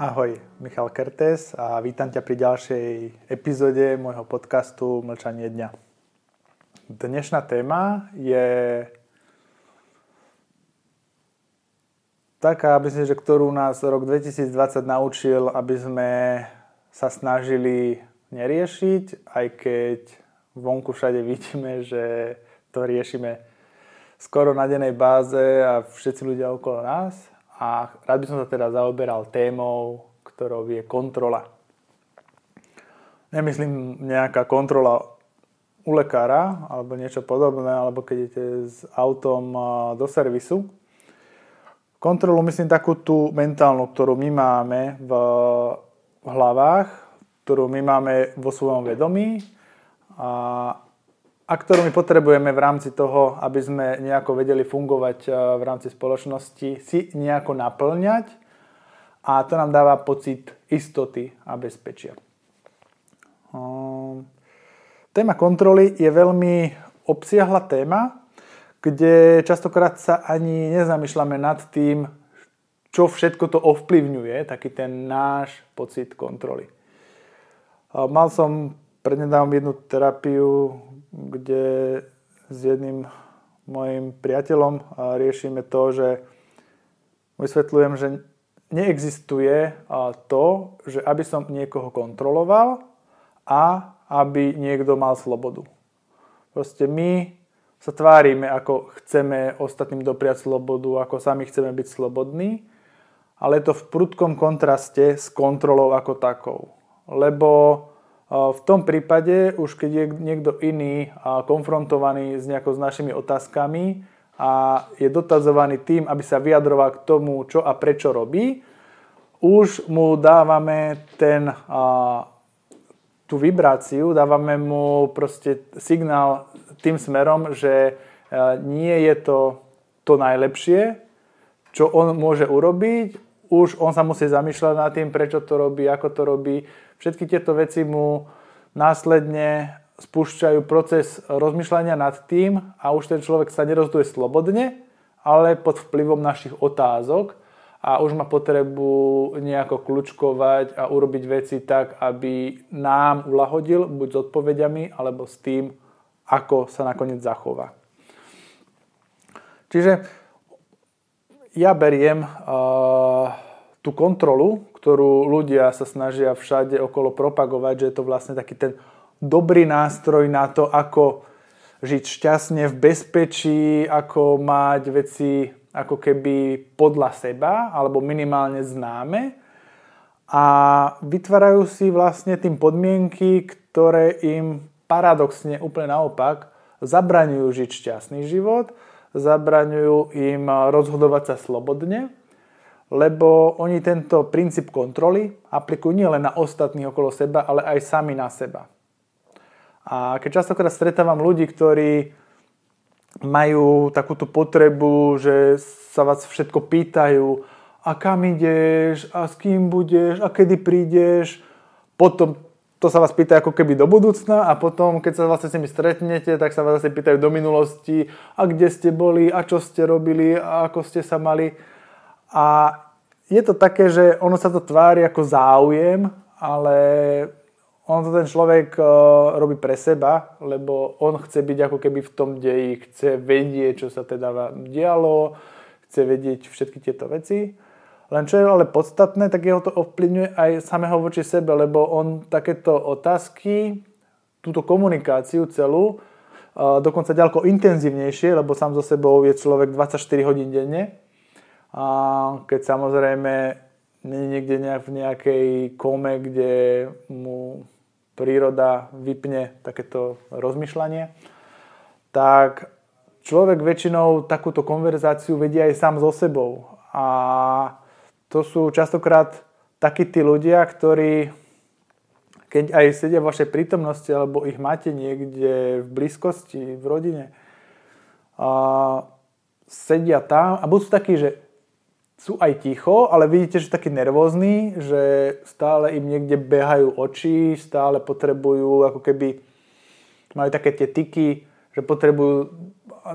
Ahoj, Michal Kertes a vítam ťa pri ďalšej epizóde môjho podcastu Mlčanie dňa. Dnešná téma je taká, myslím, že ktorú nás rok 2020 naučil, aby sme sa snažili neriešiť, aj keď vonku všade vidíme, že to riešime skoro na dennej báze a všetci ľudia okolo nás a rád by som sa teda zaoberal témou, ktorou je kontrola. Nemyslím nejaká kontrola u lekára alebo niečo podobné, alebo keď idete s autom do servisu. Kontrolu myslím takú tú mentálnu, ktorú my máme v, hlavách, ktorú my máme vo svojom vedomí a a ktorú my potrebujeme v rámci toho, aby sme nejako vedeli fungovať eh, v rámci spoločnosti, si nejako naplňať a to nám dáva pocit istoty a bezpečia. Ehm, téma kontroly je veľmi obsiahla téma, kde častokrát sa ani nezamýšľame nad tým, čo všetko to ovplyvňuje, taký ten náš pocit kontroly. Ehm, mal som prednedávnom jednu terapiu, kde s jedným mojim priateľom riešime to, že vysvetľujem, že neexistuje to, že aby som niekoho kontroloval a aby niekto mal slobodu. Proste my sa tvárime, ako chceme ostatným dopriať slobodu, ako sami chceme byť slobodní, ale je to v prudkom kontraste s kontrolou ako takou. Lebo v tom prípade, už keď je niekto iný konfrontovaný s nejakou s našimi otázkami a je dotazovaný tým, aby sa vyjadroval k tomu, čo a prečo robí, už mu dávame ten, tú vibráciu, dávame mu proste signál tým smerom, že nie je to to najlepšie, čo on môže urobiť, už on sa musí zamýšľať nad tým, prečo to robí, ako to robí, Všetky tieto veci mu následne spúšťajú proces rozmýšľania nad tým a už ten človek sa nerozhoduje slobodne, ale pod vplyvom našich otázok a už má potrebu nejako kľúčkovať a urobiť veci tak, aby nám ulahodil buď s odpovediami, alebo s tým, ako sa nakoniec zachová. Čiže ja beriem uh, tú kontrolu, ktorú ľudia sa snažia všade okolo propagovať, že je to vlastne taký ten dobrý nástroj na to, ako žiť šťastne v bezpečí, ako mať veci ako keby podľa seba, alebo minimálne známe. A vytvárajú si vlastne tým podmienky, ktoré im paradoxne úplne naopak zabraňujú žiť šťastný život, zabraňujú im rozhodovať sa slobodne lebo oni tento princíp kontroly aplikujú nielen na ostatných okolo seba, ale aj sami na seba. A keď častokrát stretávam ľudí, ktorí majú takúto potrebu, že sa vás všetko pýtajú, a kam ideš, a s kým budeš, a kedy prídeš, potom to sa vás pýta ako keby do budúcna a potom, keď sa vlastne s nimi stretnete, tak sa vás zase pýtajú do minulosti, a kde ste boli, a čo ste robili, a ako ste sa mali. A je to také, že ono sa to tvári ako záujem, ale on to ten človek uh, robí pre seba, lebo on chce byť ako keby v tom deji, chce vedieť, čo sa teda dialo, chce vedieť všetky tieto veci. Len čo je ale podstatné, tak jeho to ovplyvňuje aj samého voči sebe, lebo on takéto otázky, túto komunikáciu celú, uh, dokonca ďaleko intenzívnejšie, lebo sám so sebou je človek 24 hodín denne, a keď samozrejme nie niekde nejak v nejakej kome, kde mu príroda vypne takéto rozmýšľanie, tak človek väčšinou takúto konverzáciu vedie aj sám so sebou. A to sú častokrát takí tí ľudia, ktorí keď aj sedia v vašej prítomnosti alebo ich máte niekde v blízkosti, v rodine, a sedia tam a budú takí, že sú aj ticho, ale vidíte, že takí nervózni, že stále im niekde behajú oči, stále potrebujú ako keby, majú také tie tyky, že potrebujú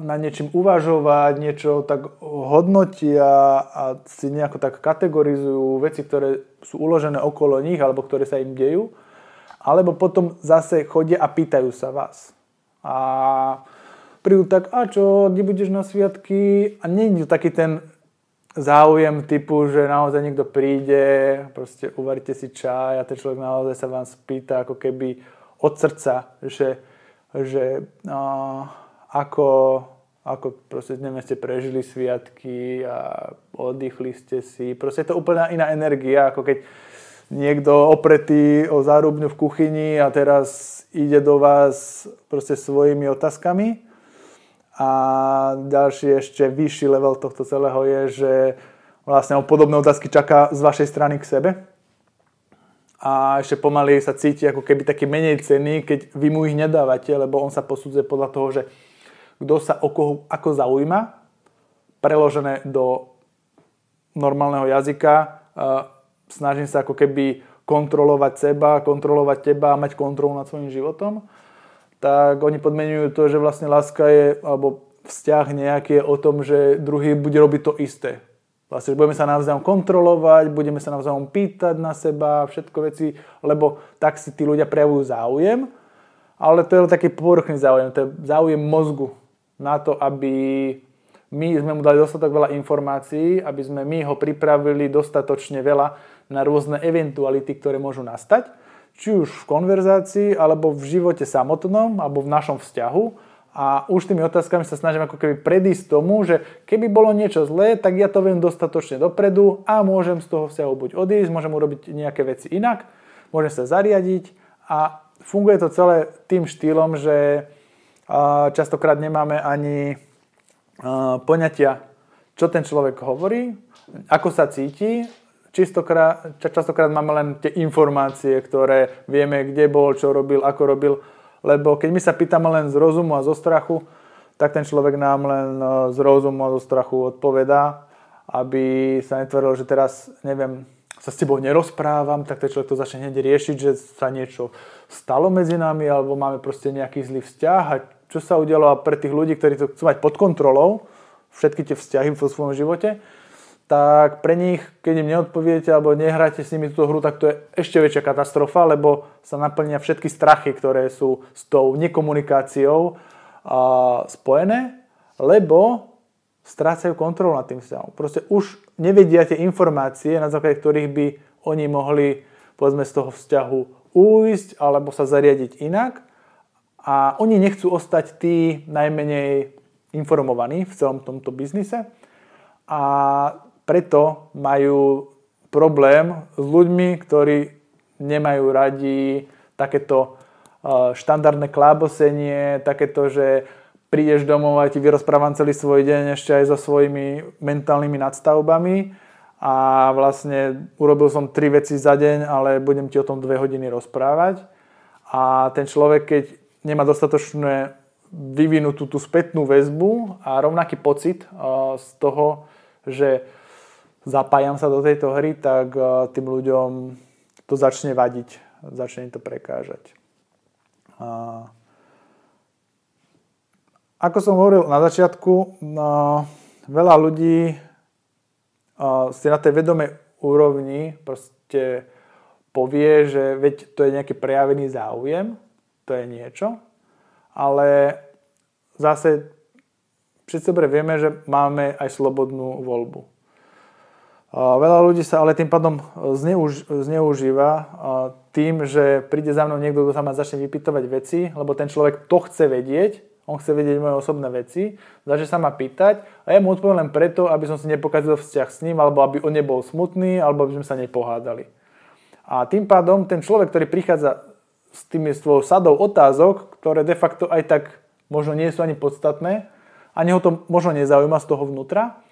na niečím uvažovať, niečo tak hodnotia a si nejako tak kategorizujú veci, ktoré sú uložené okolo nich alebo ktoré sa im dejú. Alebo potom zase chodia a pýtajú sa vás. A prídu tak, a čo, kde budeš na sviatky? A nie je taký ten záujem typu, že naozaj niekto príde, proste uvaríte si čaj a ten človek naozaj sa vám spýta ako keby od srdca, že, že uh, ako, ako proste neviem, ste prežili sviatky a oddychli ste si. Proste je to úplne iná energia, ako keď niekto opretý o zárubňu v kuchyni a teraz ide do vás proste svojimi otázkami. A ďalší ešte vyšší level tohto celého je, že vlastne o podobné otázky čaká z vašej strany k sebe. A ešte pomaly sa cíti ako keby taký menej cenný, keď vy mu ich nedávate, lebo on sa posudzuje podľa toho, že kto sa o koho ako zaujíma, preložené do normálneho jazyka. Snažím sa ako keby kontrolovať seba, kontrolovať teba a mať kontrolu nad svojim životom. Tak oni podmenujú to, že vlastne láska je, alebo vzťah nejaký je o tom, že druhý bude robiť to isté. Vlastne, že budeme sa navzájom kontrolovať, budeme sa navzájom pýtať na seba, všetko veci, lebo tak si tí ľudia prejavujú záujem, ale to je taký povrchný záujem, to je záujem mozgu na to, aby my sme mu dali dostatok veľa informácií, aby sme my ho pripravili dostatočne veľa na rôzne eventuality, ktoré môžu nastať, či už v konverzácii, alebo v živote samotnom, alebo v našom vzťahu. A už tými otázkami sa snažím ako keby predísť tomu, že keby bolo niečo zlé, tak ja to viem dostatočne dopredu a môžem z toho vzťahu buď odísť, môžem urobiť nejaké veci inak, môžem sa zariadiť a funguje to celé tým štýlom, že častokrát nemáme ani poňatia, čo ten človek hovorí, ako sa cíti. Častokrát máme len tie informácie, ktoré vieme, kde bol, čo robil, ako robil. Lebo keď my sa pýtame len z rozumu a zo strachu, tak ten človek nám len e, z rozumu a zo strachu odpovedá, aby sa netvorilo, že teraz, neviem, sa s tebou nerozprávam, tak ten človek to začne hneď riešiť, že sa niečo stalo medzi nami, alebo máme proste nejaký zlý vzťah a čo sa udialo a pre tých ľudí, ktorí to chcú mať pod kontrolou, všetky tie vzťahy vo svojom živote, tak pre nich, keď im neodpoviete alebo nehráte s nimi túto hru, tak to je ešte väčšia katastrofa, lebo sa naplnia všetky strachy, ktoré sú s tou nekomunikáciou a, spojené, lebo strácajú kontrolu nad tým vzťahom. Proste už nevedia tie informácie, na základe ktorých by oni mohli povedzme z toho vzťahu újsť alebo sa zariadiť inak a oni nechcú ostať tí najmenej informovaní v celom tomto biznise a preto majú problém s ľuďmi, ktorí nemajú radi takéto e, štandardné klábosenie, takéto, že prídeš domov a ti vyrozprávam celý svoj deň ešte aj so svojimi mentálnymi nadstavbami a vlastne urobil som tri veci za deň, ale budem ti o tom dve hodiny rozprávať. A ten človek, keď nemá dostatočné vyvinutú tú spätnú väzbu a rovnaký pocit z toho, že zapájam sa do tejto hry, tak tým ľuďom to začne vadiť, začne im to prekážať. Ako som hovoril na začiatku, veľa ľudí si na tej vedomej úrovni proste povie, že veď to je nejaký prejavený záujem, to je niečo, ale zase všetci dobre vieme, že máme aj slobodnú voľbu. Veľa ľudí sa ale tým pádom zneuž, zneužíva tým, že príde za mnou niekto, kto sa ma začne vypytovať veci, lebo ten človek to chce vedieť, on chce vedieť moje osobné veci, začne sa ma pýtať a ja mu odpoviem len preto, aby som si nepokazil vzťah s ním, alebo aby on nebol smutný, alebo aby sme sa nepohádali. A tým pádom ten človek, ktorý prichádza s tými svojou sadou otázok, ktoré de facto aj tak možno nie sú ani podstatné, ani ho to možno nezaujíma z toho vnútra,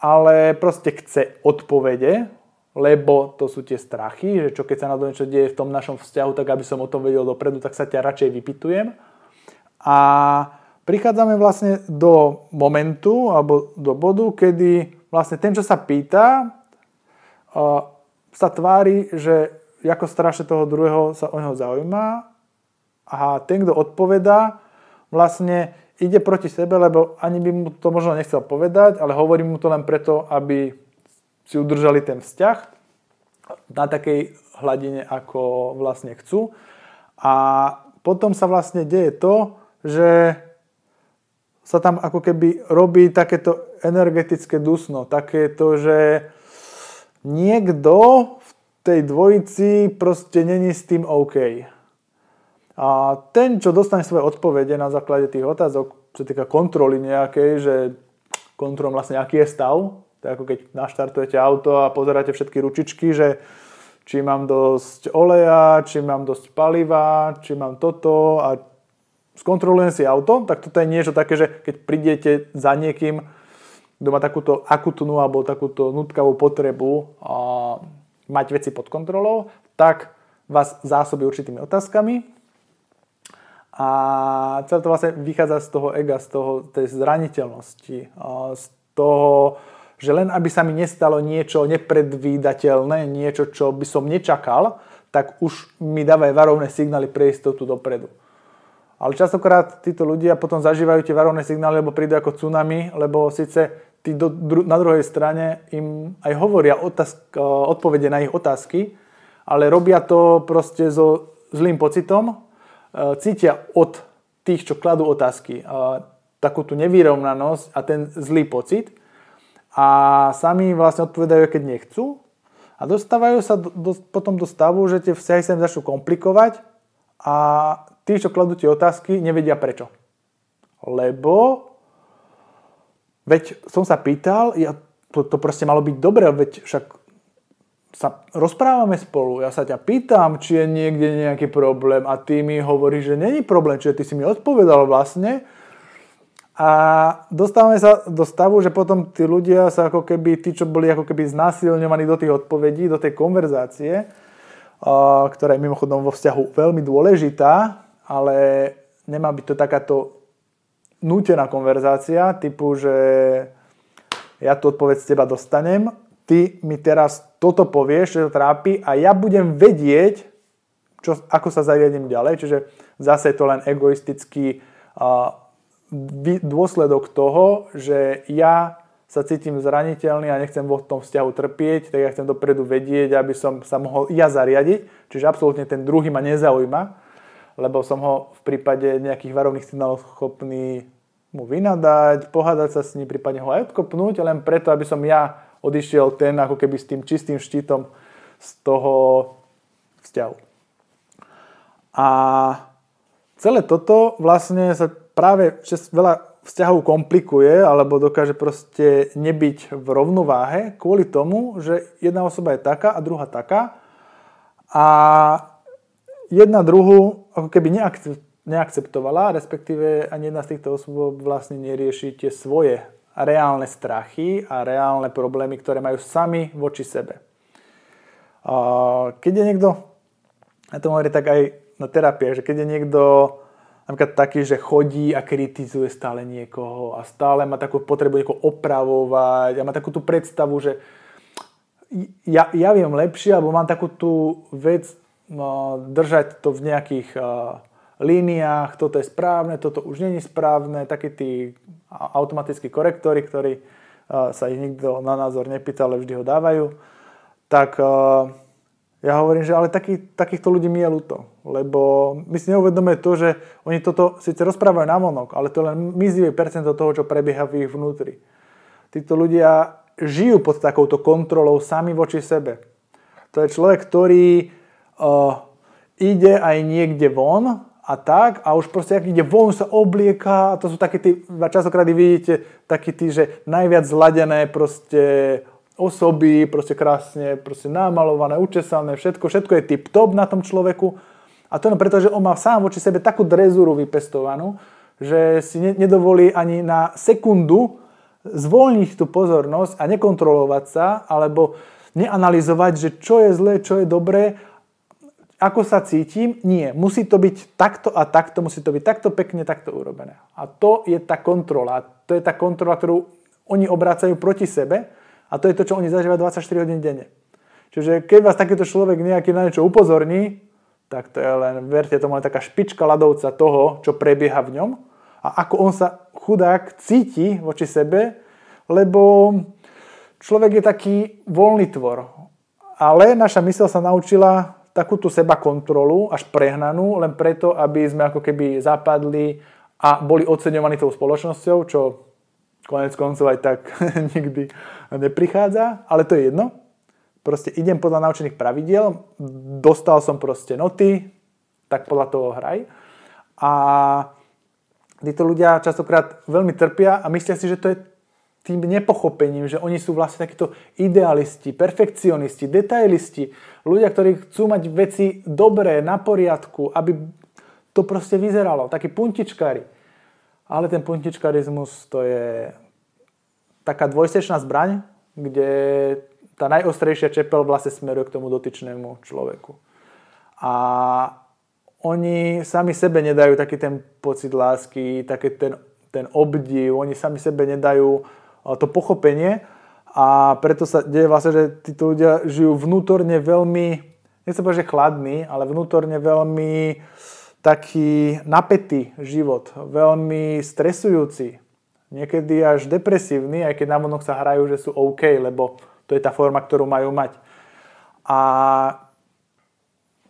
ale proste chce odpovede, lebo to sú tie strachy, že čo keď sa na to niečo deje v tom našom vzťahu, tak aby som o tom vedel dopredu, tak sa ťa radšej vypitujem. A prichádzame vlastne do momentu alebo do bodu, kedy vlastne ten, čo sa pýta, sa tvári, že ako strašne toho druhého sa o neho zaujíma a ten, kto odpovedá, vlastne ide proti sebe, lebo ani by mu to možno nechcel povedať, ale hovorím mu to len preto, aby si udržali ten vzťah na takej hladine, ako vlastne chcú. A potom sa vlastne deje to, že sa tam ako keby robí takéto energetické dusno, takéto, že niekto v tej dvojici proste není s tým OK. A ten, čo dostane svoje odpovede na základe tých otázok, čo týka kontroly nejakej, že kontrolom vlastne aký je stav, to je ako keď naštartujete auto a pozeráte všetky ručičky, že či mám dosť oleja, či mám dosť paliva, či mám toto a skontrolujem si auto, tak toto je niečo také, že keď prídete za niekým, kto má takúto akutnú alebo takúto nutkavú potrebu a mať veci pod kontrolou, tak vás zásobí určitými otázkami a celé to vlastne vychádza z toho ega, z toho, tej zraniteľnosti, z toho, že len aby sa mi nestalo niečo nepredvídateľné, niečo, čo by som nečakal, tak už mi dávajú varovné signály pre istotu dopredu. Ale častokrát títo ľudia potom zažívajú tie varovné signály, lebo prídu ako tsunami, lebo síce tí do, dru, na druhej strane im aj hovoria otázk, odpovede na ich otázky, ale robia to proste so zlým pocitom, cítia od tých, čo kladú otázky, takú tú nevyrovnanosť a ten zlý pocit a sami vlastne odpovedajú, keď nechcú a dostávajú sa do, do, potom do stavu, že tie vzťahy sa im začnú komplikovať a tí, čo kladú tie otázky, nevedia prečo. Lebo veď som sa pýtal, ja, to, to proste malo byť dobré, veď však sa rozprávame spolu, ja sa ťa pýtam, či je niekde nejaký problém a ty mi hovoríš, že není problém, čiže ty si mi odpovedal vlastne. A dostávame sa do stavu, že potom tí ľudia sa ako keby, tí, čo boli ako keby znásilňovaní do tých odpovedí, do tej konverzácie, ktorá je mimochodom vo vzťahu veľmi dôležitá, ale nemá byť to takáto nútená konverzácia, typu, že ja tu odpoveď z teba dostanem, ty mi teraz toto povieš, čo to trápi a ja budem vedieť, čo, ako sa zariadím ďalej. Čiže zase je to len egoistický uh, dôsledok toho, že ja sa cítim zraniteľný a nechcem vo tom vzťahu trpieť, tak ja chcem dopredu vedieť, aby som sa mohol ja zariadiť. Čiže absolútne ten druhý ma nezaujíma, lebo som ho v prípade nejakých varovných signálov schopný mu vynadať, pohádať sa s ním, prípadne ho aj odkopnúť, len preto, aby som ja odišiel ten ako keby s tým čistým štítom z toho vzťahu. A celé toto vlastne sa práve veľa vzťahov komplikuje alebo dokáže proste nebyť v rovnováhe kvôli tomu, že jedna osoba je taká a druhá taká a jedna druhú ako keby neakceptovala, respektíve ani jedna z týchto osôb vlastne nerieši tie svoje reálne strachy a reálne problémy, ktoré majú sami voči sebe. Keď je niekto, ja to hovorím tak aj na terapii, že keď je niekto napríklad taký, že chodí a kritizuje stále niekoho a stále má takú potrebu niekoho opravovať a má takú tú predstavu, že ja, ja viem lepšie, alebo mám takú tú vec no, držať to v nejakých líniách, toto je správne, toto už není správne, takí tí automatickí korektory, ktorí uh, sa ich nikto na názor nepýta, ale vždy ho dávajú, tak uh, ja hovorím, že ale taký, takýchto ľudí mi je ľúto, lebo my si neuvedomujeme to, že oni toto síce rozprávajú na vonok, ale to je len mizivé percento toho, čo prebieha v ich vnútri. Títo ľudia žijú pod takouto kontrolou sami voči sebe. To je človek, ktorý uh, ide aj niekde von a tak a už proste, ak ide von, sa oblieka a to sú také tí, častokrát vidíte, takí tí, že najviac zladené proste osoby, proste krásne proste namalované, učesané, všetko, všetko je tip-top na tom človeku. A to je preto, že on má sám voči sebe takú drezúru vypestovanú, že si nedovolí ani na sekundu zvolniť tú pozornosť a nekontrolovať sa, alebo neanalizovať, že čo je zlé, čo je dobré, ako sa cítim. Nie, musí to byť takto a takto, musí to byť takto pekne, takto urobené. A to je tá kontrola. To je tá kontrola, ktorú oni obrácajú proti sebe a to je to, čo oni zažívajú 24 hodín denne. Čiže keď vás takýto človek nejaký na niečo upozorní, tak to je len, verte tomu, len taká špička ľadovca toho, čo prebieha v ňom. A ako on sa chudák cíti voči sebe, lebo človek je taký voľný tvor. Ale naša mysl sa naučila takúto seba kontrolu, až prehnanú, len preto, aby sme ako keby zapadli a boli oceňovaní tou spoločnosťou, čo konec koncov aj tak nikdy neprichádza, ale to je jedno. Proste idem podľa naučených pravidiel, dostal som proste noty, tak podľa toho hraj. A títo ľudia častokrát veľmi trpia a myslia si, že to je tým nepochopením, že oni sú vlastne takíto idealisti, perfekcionisti, detailisti, ľudia, ktorí chcú mať veci dobré, na poriadku, aby to proste vyzeralo, takí puntičkári. Ale ten puntičkarizmus to je taká dvojsečná zbraň, kde tá najostrejšia čepel vlastne smeruje k tomu dotyčnému človeku. A oni sami sebe nedajú taký ten pocit lásky, taký ten, ten obdiv, oni sami sebe nedajú to pochopenie a preto sa deje vlastne, že títo ľudia žijú vnútorne veľmi, nechcem povedať, že chladný, ale vnútorne veľmi taký napätý život, veľmi stresujúci, niekedy až depresívny, aj keď na vonok sa hrajú, že sú OK, lebo to je tá forma, ktorú majú mať. A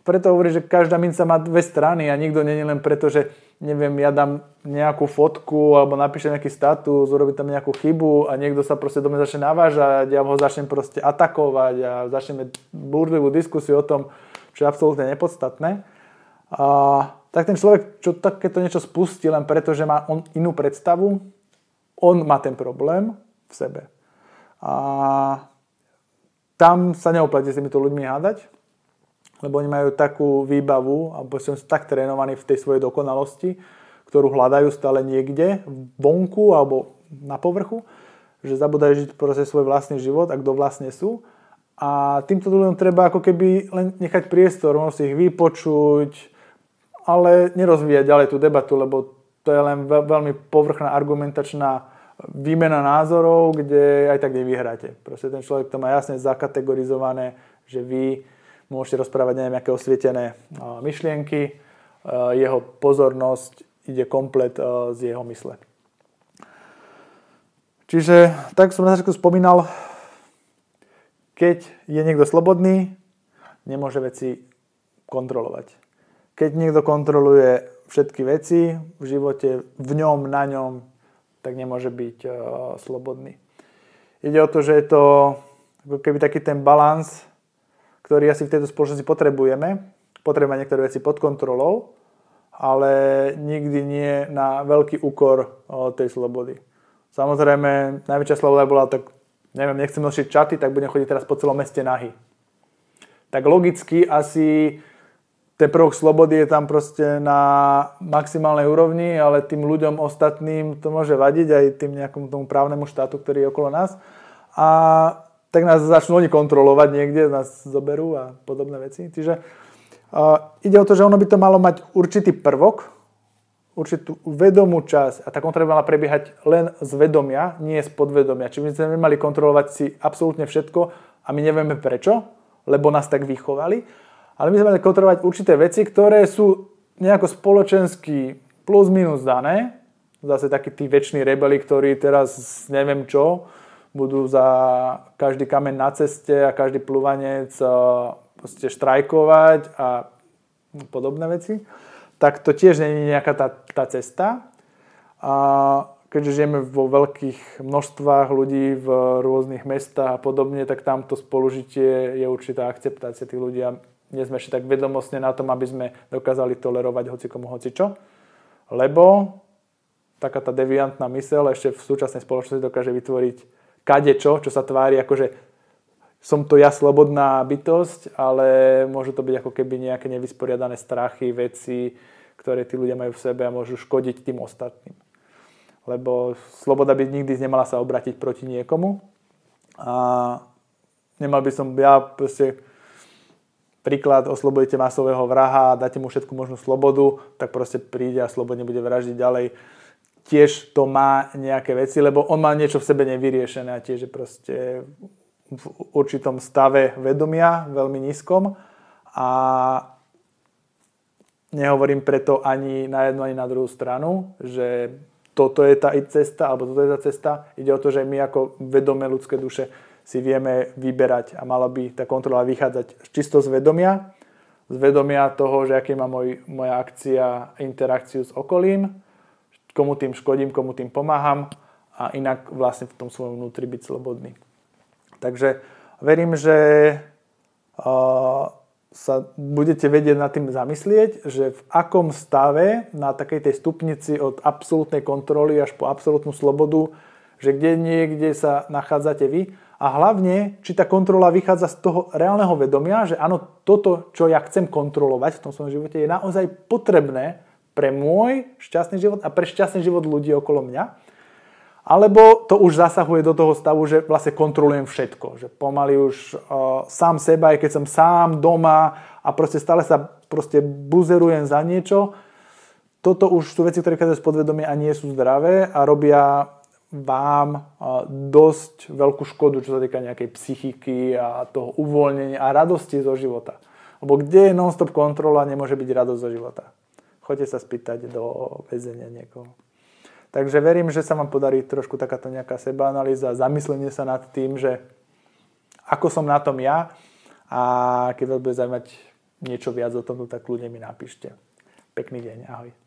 preto hovorí, že každá minca má dve strany a nikto je len preto, že neviem, ja dám nejakú fotku alebo napíšem nejaký status, urobí tam nejakú chybu a niekto sa proste do mňa začne navážať, ja ho začnem proste atakovať a začneme búrlivú diskusiu o tom, čo je absolútne nepodstatné. A, tak ten človek, čo takéto niečo spustí len preto, že má on inú predstavu, on má ten problém v sebe. A tam sa neoplatí s týmito ľuďmi hádať, lebo oni majú takú výbavu, alebo sú tak trénovaní v tej svojej dokonalosti, ktorú hľadajú stále niekde, vonku alebo na povrchu, že zabudajú žiť proste svoj vlastný život a kto vlastne sú. A týmto ľuďom treba ako keby len nechať priestor, možno si ich vypočuť, ale nerozvíjať ďalej tú debatu, lebo to je len veľmi povrchná argumentačná výmena názorov, kde aj tak nevyhráte. Proste ten človek to má jasne zakategorizované, že vy môžete rozprávať neviem, aké osvietené myšlienky, jeho pozornosť ide komplet z jeho mysle. Čiže, tak som na začiatku spomínal, keď je niekto slobodný, nemôže veci kontrolovať. Keď niekto kontroluje všetky veci v živote, v ňom, na ňom, tak nemôže byť slobodný. Ide o to, že je to ako keby taký ten balans, ktorý asi v tejto spoločnosti potrebujeme. Potrebujeme niektoré veci pod kontrolou, ale nikdy nie na veľký úkor tej slobody. Samozrejme, najväčšia sloboda bola tak, neviem, nechcem nosiť čaty, tak budem chodiť teraz po celom meste nahy. Tak logicky asi ten prvok slobody je tam proste na maximálnej úrovni, ale tým ľuďom ostatným to môže vadiť aj tým nejakom tomu právnemu štátu, ktorý je okolo nás. A tak nás začnú oni kontrolovať niekde, nás zoberú a podobné veci. Čiže uh, ide o to, že ono by to malo mať určitý prvok, určitú vedomú časť a tá kontrola mala prebiehať len z vedomia, nie z podvedomia. Čiže my sme nemali kontrolovať si absolútne všetko a my nevieme prečo, lebo nás tak vychovali ale my sme mali kontrolovať určité veci, ktoré sú nejako spoločensky plus minus dané. Zase takí tí väčší rebeli, ktorí teraz neviem čo, budú za každý kameň na ceste a každý plúvanec proste štrajkovať a podobné veci. Tak to tiež nie je nejaká tá, tá cesta. A keďže žijeme vo veľkých množstvách ľudí v rôznych mestách a podobne, tak tamto spolužitie je určitá akceptácia tých ľudí nie sme ešte tak vedomostne na tom, aby sme dokázali tolerovať hocikomu hocičo, lebo taká tá deviantná mysel ešte v súčasnej spoločnosti dokáže vytvoriť kadečo, čo sa tvári ako, že som to ja slobodná bytosť, ale môžu to byť ako keby nejaké nevysporiadané strachy, veci, ktoré tí ľudia majú v sebe a môžu škodiť tým ostatným. Lebo sloboda by nikdy nemala sa obratiť proti niekomu a nemal by som ja proste príklad, oslobodíte masového vraha dáte mu všetku možnú slobodu, tak proste príde a slobodne bude vraždiť ďalej. Tiež to má nejaké veci, lebo on má niečo v sebe nevyriešené a tiež je proste v určitom stave vedomia, veľmi nízkom. A nehovorím preto ani na jednu, ani na druhú stranu, že toto je tá cesta, alebo toto je tá cesta. Ide o to, že my ako vedomé ľudské duše si vieme vyberať a mala by tá kontrola vychádzať čisto z vedomia, z vedomia toho, že aký má môj, moja akcia interakciu s okolím, komu tým škodím, komu tým pomáham a inak vlastne v tom svojom vnútri byť slobodný. Takže verím, že sa budete vedieť nad tým zamyslieť, že v akom stave na takej tej stupnici od absolútnej kontroly až po absolútnu slobodu, že kde niekde sa nachádzate vy a hlavne, či tá kontrola vychádza z toho reálneho vedomia, že áno, toto, čo ja chcem kontrolovať v tom svojom živote, je naozaj potrebné pre môj šťastný život a pre šťastný život ľudí okolo mňa. Alebo to už zasahuje do toho stavu, že vlastne kontrolujem všetko. Že pomaly už uh, sám seba, aj keď som sám doma a proste stále sa proste buzerujem za niečo. Toto už sú veci, ktoré vychádzajú z podvedomia a nie sú zdravé a robia vám uh, dosť veľkú škodu, čo sa týka nejakej psychiky a toho uvoľnenia a radosti zo života. Lebo kde je non-stop kontrola, nemôže byť radosť zo života. Choďte sa spýtať do väzenia niekoho. Takže verím, že sa vám podarí trošku takáto nejaká sebaanalýza, zamyslenie sa nad tým, že ako som na tom ja a keď vás bude zaujímať niečo viac o tomto, tak ľudia mi napíšte. Pekný deň, ahoj.